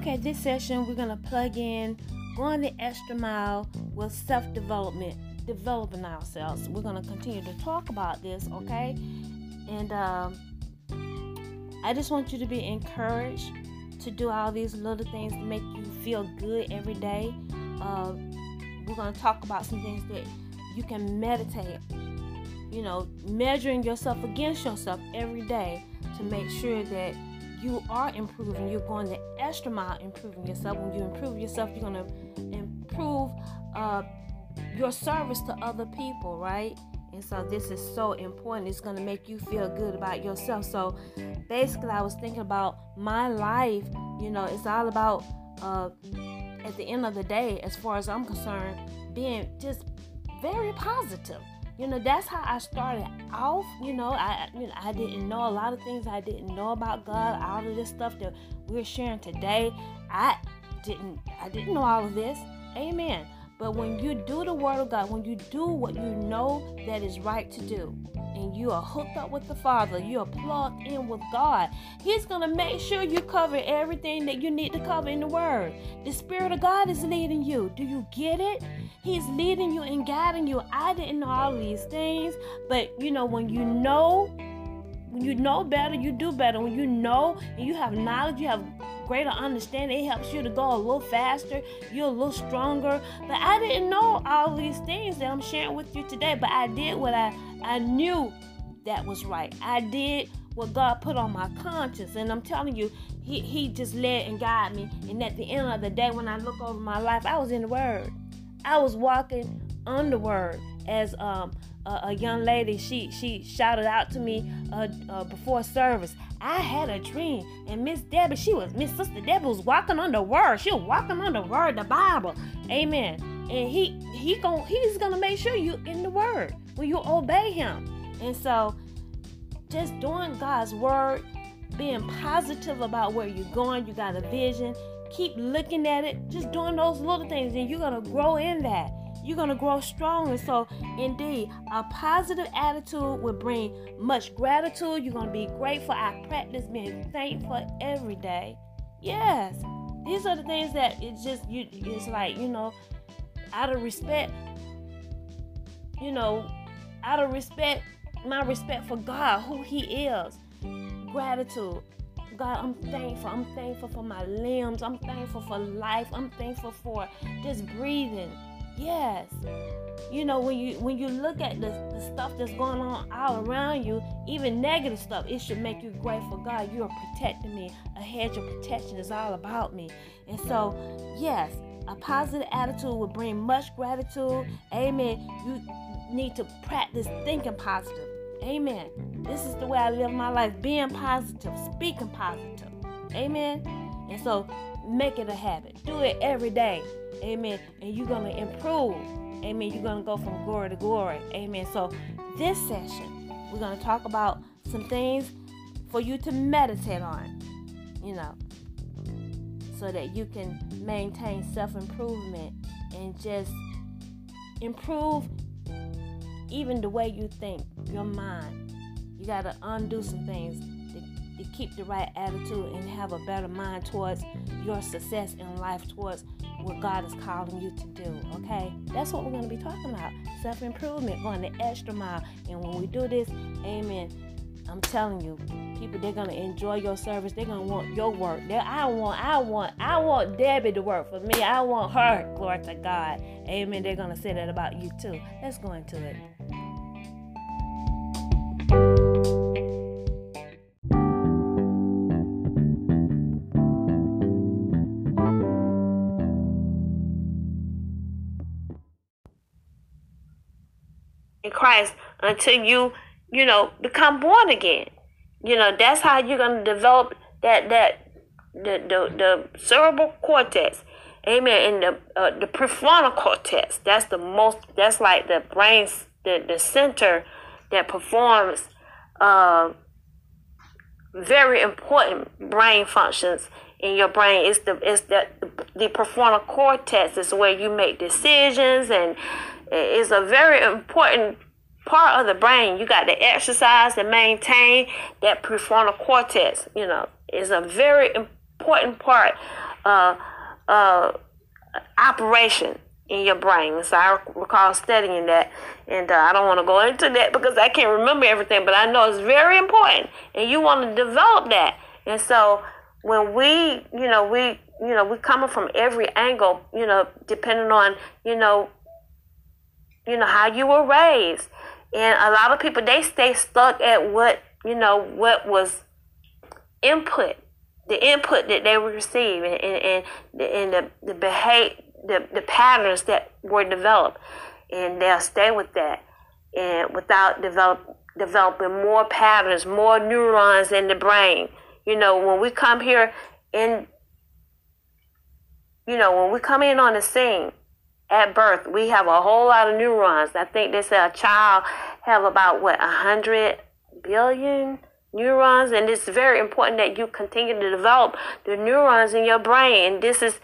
Okay, this session we're gonna plug in going the extra mile with self-development, developing ourselves. We're gonna continue to talk about this, okay? And um, I just want you to be encouraged to do all these little things to make you feel good every day. Uh, we're gonna talk about some things that you can meditate. You know, measuring yourself against yourself every day to make sure that you are improving. You're going the extra mile improving yourself. When you improve yourself, you're going to improve uh, your service to other people, right? And so this is so important. It's going to make you feel good about yourself. So basically, I was thinking about my life. You know, it's all about, uh, at the end of the day, as far as I'm concerned, being just very positive you know that's how i started off you know i you know i didn't know a lot of things i didn't know about god all of this stuff that we're sharing today. I didn't i didn't know all of this. Amen. But when you do the word of god when you do what you know that is right to do and you are hooked up with the father. You are plugged in with god. He's going to make sure you cover everything that you need to cover in the word. The spirit of god is leading you. Do you get it? He's leading you and guiding you. I didn't know all these things, but you know, when you know, when you know better, you do better. When you know and you have knowledge, you have greater understanding, it helps you to go a little faster, you're a little stronger. But I didn't know all these things that I'm sharing with you today, but I did what I, I knew that was right. I did what God put on my conscience. And I'm telling you, He, he just led and guided me. And at the end of the day, when I look over my life, I was in the Word. I was walking on the word as um, a, young lady. She she shouted out to me uh, uh, before service. I had a dream, and Miss Debbie, she was Miss Sister Debbie was walking on the word. She was walking on the word, the Bible. Amen. And he he going he's gonna make sure you in the word when you obey him. And so, just doing God's word, being positive about where you're going. You got a vision keep looking at it, just doing those little things, and you're gonna grow in that. You're gonna grow stronger. So, indeed, a positive attitude will bring much gratitude. You're gonna be grateful. I practice being thankful every day. Yes, these are the things that it's just you. It's like you know, out of respect, you know, out of respect, my respect for God, who He is, gratitude. God, I'm thankful. I'm thankful for my limbs. I'm thankful for life. I'm thankful for just breathing. Yes. You know, when you when you look at the, the stuff that's going on all around you, even negative stuff, it should make you grateful. God, you are protecting me. A hedge of protection is all about me. And so, yes, a positive attitude will bring much gratitude. Amen. You need to practice thinking positive. Amen. This is the way I live my life being positive, speaking positive. Amen. And so make it a habit. Do it every day. Amen. And you're going to improve. Amen. You're going to go from glory to glory. Amen. So this session, we're going to talk about some things for you to meditate on, you know, so that you can maintain self improvement and just improve even the way you think, your mind. You got to undo some things to, keep the right attitude and have a better mind towards your success in life, towards what God is calling you to do. Okay? That's what we're going to be talking about. Self improvement, going the extra mile. And when we do this, amen. I'm telling you, people they're gonna enjoy your service. They're gonna want your work. They're, I want, I want, I want Debbie to work for me. I want her. Glory to God. Amen. They're gonna say that about you too. Let's go into it. In Christ until you, you know, become born again. You know, that's how you're gonna develop that that the the, the cerebral cortex. Amen. And the uh, the prefrontal cortex. That's the most. That's like the brain, the the center that performs uh, very important brain functions in your brain. It's the it's the the prefrontal cortex is where you make decisions and it's a very important part of the brain. You got to exercise and maintain that prefrontal cortex. You know, is a very important part uh, uh, operation in your brain. So I recall studying that, and uh, I don't want to go into that because I can't remember everything, but I know it's very important, and you want to develop that. And so when we, you know, we, you know, we coming from every angle, you know, depending on, you know, you know how you were raised, and a lot of people they stay stuck at what you know what was input the input that they receive and, and, and, and the, the behave the, the patterns that were developed. And they'll stay with that. And without develop, developing more patterns more neurons in the brain. You know when we come here in you know when we come in on the scene at birth we have a whole lot of neurons. I think they say a child have about what a hundred billion neurons? And it's very important that you continue to develop the neurons in your brain. And this is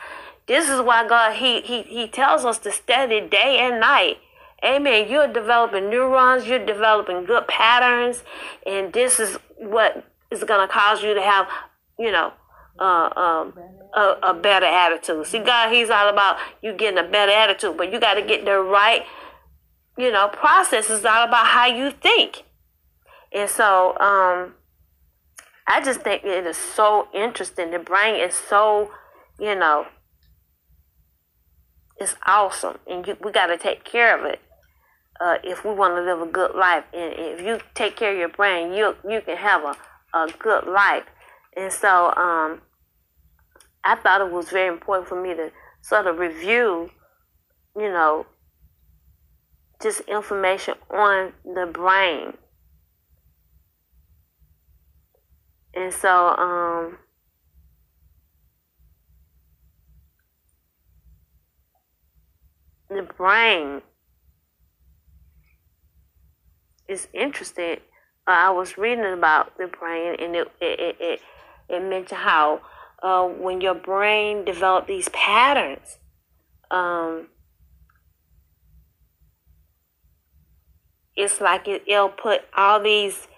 this is why god he he, he tells us to study day and night. Amen. You're developing neurons. You're developing good patterns. And this is what is going to cause you to have you know uh, um, a, a better attitude see god he's all about you getting a better attitude but you got to get the right you know process is all about how you think and so um, I just think it is so interesting. The brain is so, you know, it's awesome, and you, we got to take care of it uh, if we want to live a good life. And if you take care of your brain, you you can have a, a good life. And so um, I thought it was very important for me to sort of review, you know, just information on the brain And so, um, the brain is interested. Uh, I was reading about the brain, and it it it, it mentioned how uh, when your brain develop these patterns, um, it's like it, it'll put all these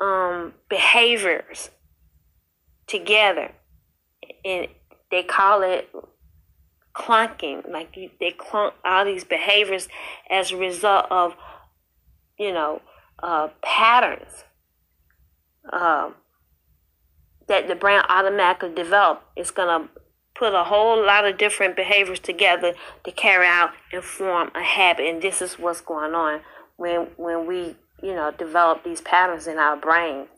um, behaviors together, and they call it clunking. Like you, they clunk all these behaviors as a result of, you know, uh, patterns uh, that the brain automatically develop. It's gonna put a whole lot of different behaviors together to carry out and form a habit. And this is what's going on when when we, you know, develop these patterns in our brains.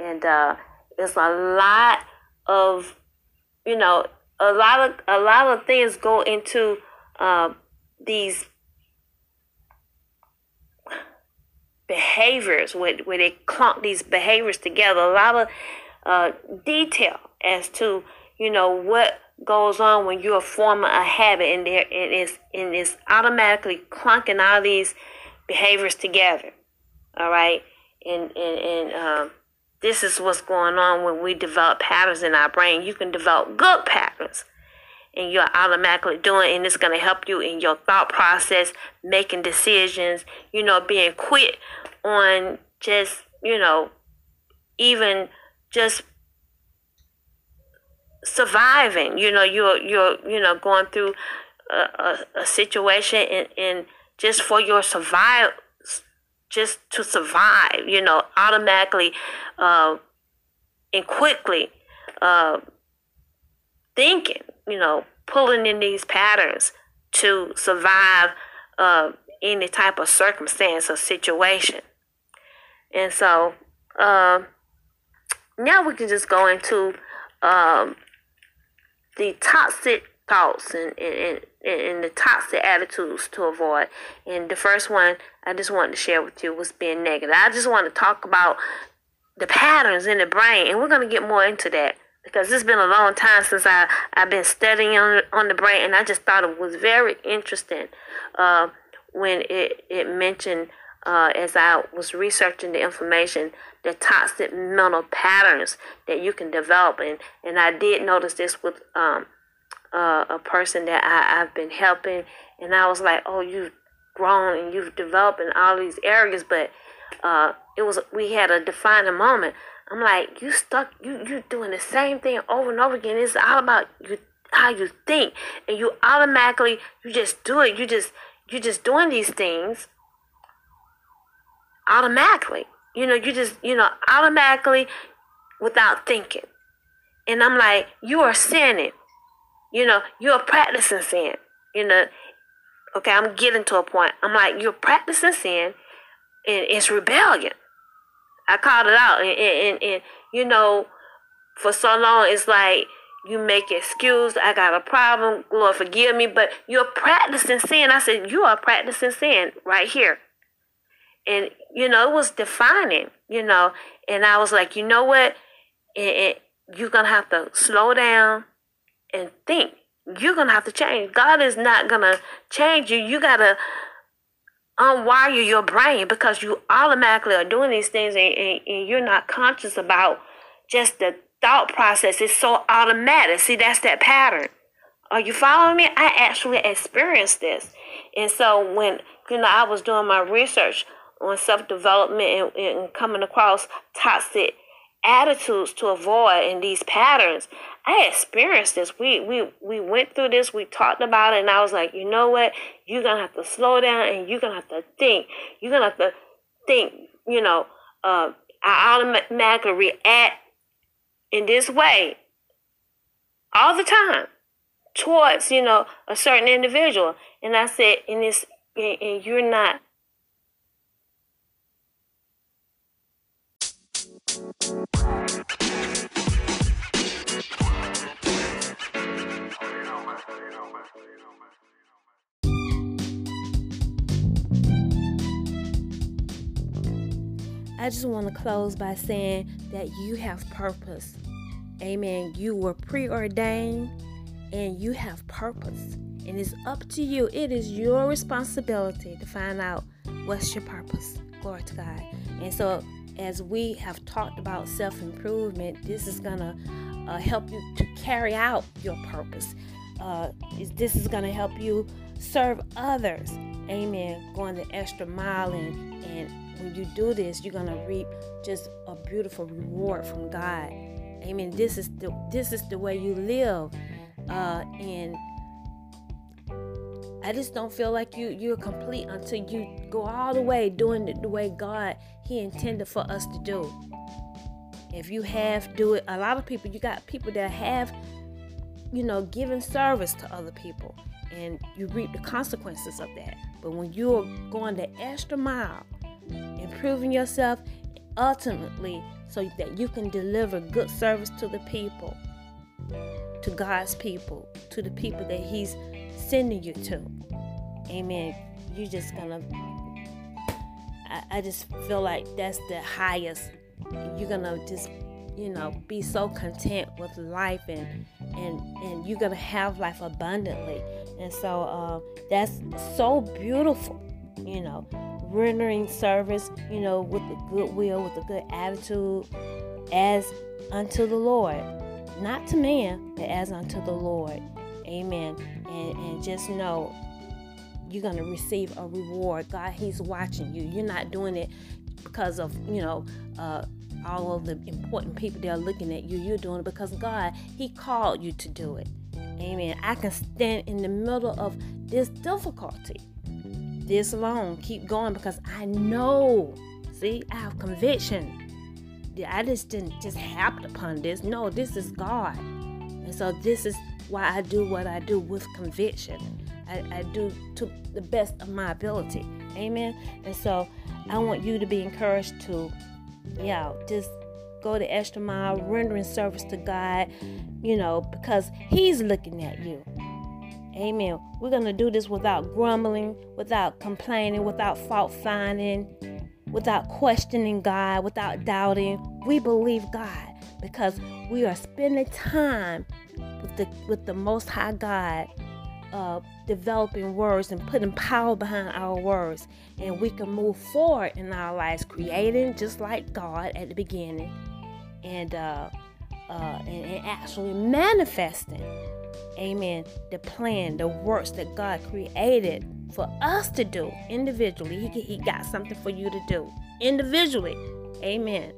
And uh, it's a lot of you know a lot of a lot of things go into uh, these behaviors where, where they clump these behaviors together a lot of uh, detail as to you know what goes on when you're forming a habit and there and it's and it's automatically clunking all these behaviors together all right and and, and um, this is what's going on when we develop patterns in our brain. You can develop good patterns and you're automatically doing and it's going to help you in your thought process, making decisions, you know, being quick on just, you know, even just surviving. You know, you're you're you know going through a, a, a situation and, and just for your survival just to survive, you know, automatically uh, and quickly uh, thinking, you know, pulling in these patterns to survive uh, any type of circumstance or situation. And so uh, now we can just go into um, the toxic thoughts and, and, and the toxic attitudes to avoid. And the first one I just wanted to share with you was being negative. I just want to talk about the patterns in the brain, and we're going to get more into that because it's been a long time since I, I've been studying on, on the brain, and I just thought it was very interesting uh, when it, it mentioned, uh, as I was researching the information, the toxic mental patterns that you can develop. And, and I did notice this with um, uh, a person that I, I've been helping, and I was like, oh, you've grown and you've developed in all these areas, but uh, it was we had a defining moment. I'm like, you stuck, you you doing the same thing over and over again. It's all about you how you think, and you automatically you just do it. You just you just doing these things automatically. You know, you just you know automatically without thinking. And I'm like, you are sinning. You know, you're practicing sin. You know, okay, I'm getting to a point. I'm like, you're practicing sin, and it's rebellion. I called it out, and, and, and, you know, for so long, it's like you make excuse. I got a problem. Lord, forgive me. But you're practicing sin. I said, you are practicing sin right here. And, you know, it was defining, you know. And I was like, you know what? It, it, you're to have to slow down and think. You're to have to change. God is not to change you. You got to unwire your brain because you automatically are doing these things and, and, and you're not conscious about just the thought process. It's so automatic. See, that's that pattern. Are you following me? I actually experienced this. And so when you know I was doing my research on self development and, and coming across toxic attitudes to avoid in these patterns. I experienced this. We we we went through this. We talked about it, and I was like, you know what? You're gonna have to slow down, and you're gonna have to think. You're gonna have to think. You know, uh, I automatically react in this way all the time towards you know a certain individual, and I said, and this, and you're not I just want to close by saying that you have purpose. Amen. You were preordained and you have purpose. And it's up to you. It is your responsibility to find out what's your purpose. Glory to God. And so as we have talked about self improvement, this is going to uh, help you to carry out your purpose. Uh, this is going to help you serve others. Amen. Going the extra mile. And, and when you do this, you're to reap just a beautiful reward from God. Amen. This is the this is the way you live. Uh, and I just don't feel like you you're complete until you go all the way doing it the way God He intended for us to do. If you have do it, a lot of people you got people that have, you know, given service to other people, and you reap the consequences of that. But when you're going the extra mile, improving yourself, ultimately, so that you can deliver good service to the people, to God's people, to the people that He's sending you to. Amen. You're just gonna. I, I just feel like that's the highest. You're gonna just, you know, be so content with life and and and you're gonna have life abundantly. And so uh, that's so beautiful. You know, rendering service. You know, with a good will, with a good attitude, as unto the Lord, not to man, but as unto the Lord. Amen. And, and just know you're to receive a reward. God, He's watching you. You're not doing it because of, you know, uh, all of the important people that are looking at you. You're doing it because God, He called you to do it. Amen. I can stand in the middle of this difficulty this long, keep going because I know. See, I have conviction. I just didn't just happen upon this. No, this is God. And so this is why I do what I do with conviction. I, I do to the best of my ability. Amen. And so I want you to be encouraged to, yeah, just go the extra mile, rendering service to God, you know, because He's looking at you. Amen. We're going to do this without grumbling, without complaining, without fault finding, without questioning God, without doubting. We believe God because we are spending time with the with the Most High God, uh, developing words and putting power behind our words, and we can move forward in our lives, creating just like God at the beginning, and uh, uh, and, and actually manifesting. Amen. The plan, the works that God created for us to do individually. He, he got something for you to do individually. Amen.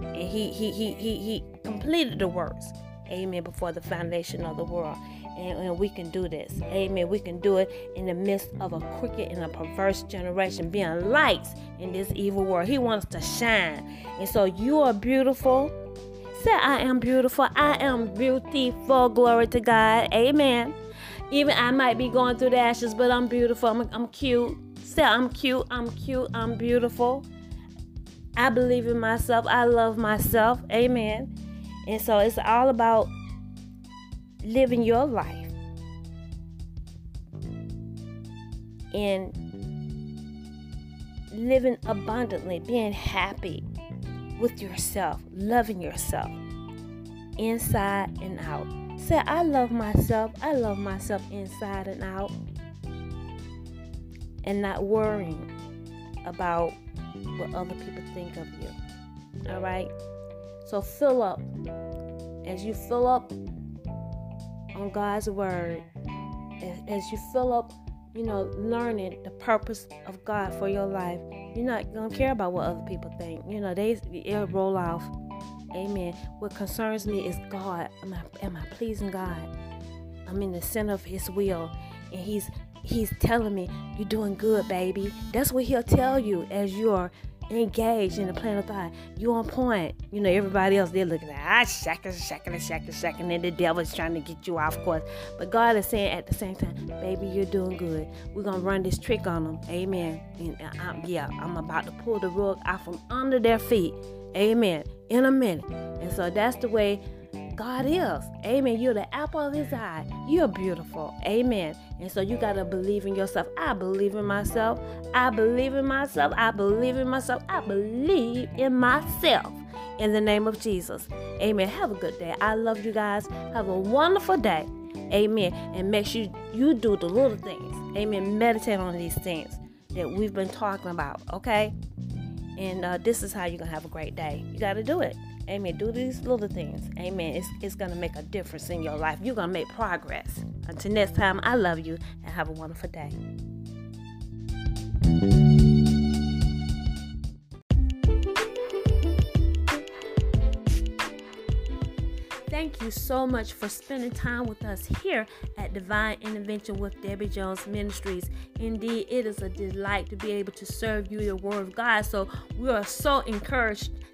And he he he he he completed the works Amen. Before the foundation of the world. And, and, we can do this. Amen. We can do it in the midst of a crooked and a perverse generation, being lights in this evil world. He wants to shine. And so you are beautiful. Say, I am beautiful. I am beautiful. Glory to God. Amen. Even I might be going through the ashes, but I'm beautiful. I'm, I'm cute. Say, I'm cute. I'm cute. I'm beautiful. I believe in myself. I love myself. Amen. And so it's all about living your life and living abundantly, being happy with yourself, loving yourself inside and out. Say, I love myself. I love myself inside and out. And not worrying about what other people think of you. All right? So fill up. As you fill up on God's word, as you fill up, you know, learning the purpose of God for your life, you're not gonna care about what other people think. You know, they it'll roll off. Amen. What concerns me is God. Am I am I pleasing God? I'm in the center of His will, and He's He's telling me you're doing good, baby. That's what He'll tell you as you're engaged in the plan of thought. You on point. You know, everybody else, they're looking at, ah, shaking, shaking, shaking, shaking, and the devil's trying to get you off course. But God is saying at the same time, baby, you're doing good. We're going to run this trick on them. Amen. And I'm, yeah, I'm about to pull the rug out from under their feet. Amen. In a minute. And so that's the way God is. Amen. You're the apple of his eye. You're beautiful. Amen. And so you got to believe in yourself. I believe in myself. I believe in myself. I believe in myself. I believe in myself. In the name of Jesus. Amen. Have a good day. I love you guys. Have a wonderful day. Amen. And make sure you do the little things. Amen. Meditate on these things that we've been talking about. Okay? And uh, this is how you're going to have a great day. You got to do it. Amen. Do these little things. Amen. It's, it's going to make a difference in your life. You're going to make progress. Until next time, I love you and have a wonderful day. Thank you so much for spending time with us here at Divine Intervention with Debbie Jones Ministries. Indeed, it is a delight to be able to serve you the Word of God. So we are so encouraged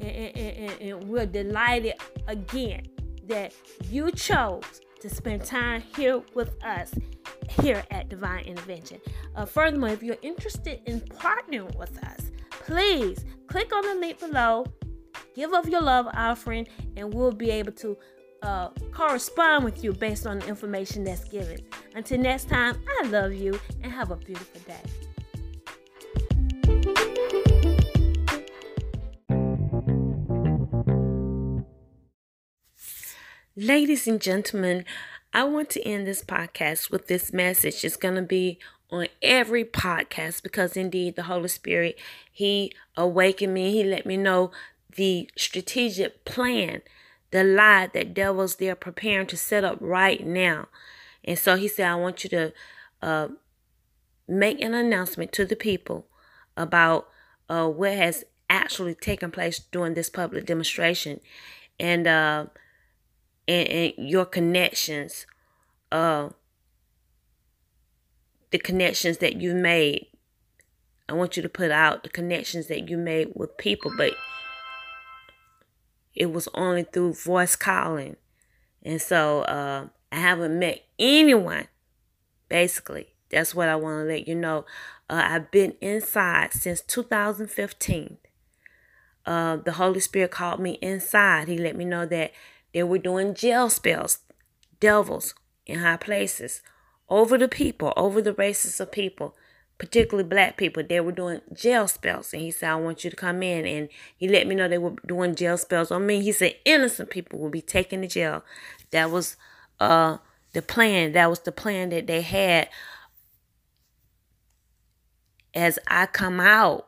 and, and, and, we're delighted again that you chose to spend time here with us here at Divine Intervention. Uh, furthermore, if you're interested in partnering with us, please click on the link below, give of your love offering, and we'll be able to uh, correspond with you based on the information that's given. Until next time, I love you and have a beautiful day. Ladies and gentlemen, I want to end this podcast with this message. It's going to be on every podcast because indeed the Holy Spirit, He awakened me. He let me know the strategic plan, the lie that devils they're preparing to set up right now. And so He said, I want you to uh, make an announcement to the people about uh, what has actually taken place during this public demonstration. And, uh, and, and your connections, uh, the connections that you made. I want you to put out the connections that you made with people, but it was only through voice calling. And so uh, I haven't met anyone, basically. That's what I want to let you know. Uh, I've been inside since 2015. Uh, the Holy Spirit called me inside. He let me know that they were doing jail spells, devils in high places, over the people, over the races of people, particularly black people. They were doing jail spells. And he said, I want you to come in. And he let me know they were doing jail spells on me. He said, innocent people will be taken to jail. That was uh the plan. That was the plan that they had as I come out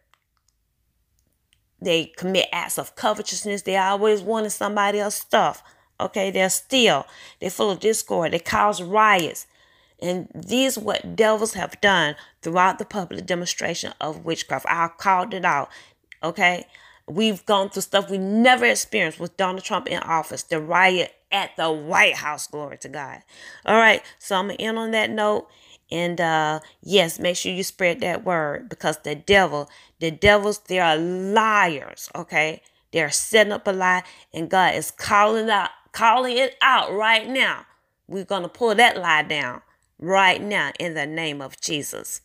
they commit acts of covetousness. They always wanting somebody else's stuff. Okay, they're still. They're full of discord. They cause riots. And these what devils have done throughout the public demonstration of witchcraft. I called it out. Okay. We've gone through stuff we never experienced with Donald Trump in office. The riot at the White House. Glory to God. All right. So I'm going to end on that note. And uh, yes, make sure you spread that word because the devil, the devils, they are liars. Okay, they're setting up a lie, and God is calling out, calling it out right now. We're gonna pull that lie down right now in the name of Jesus.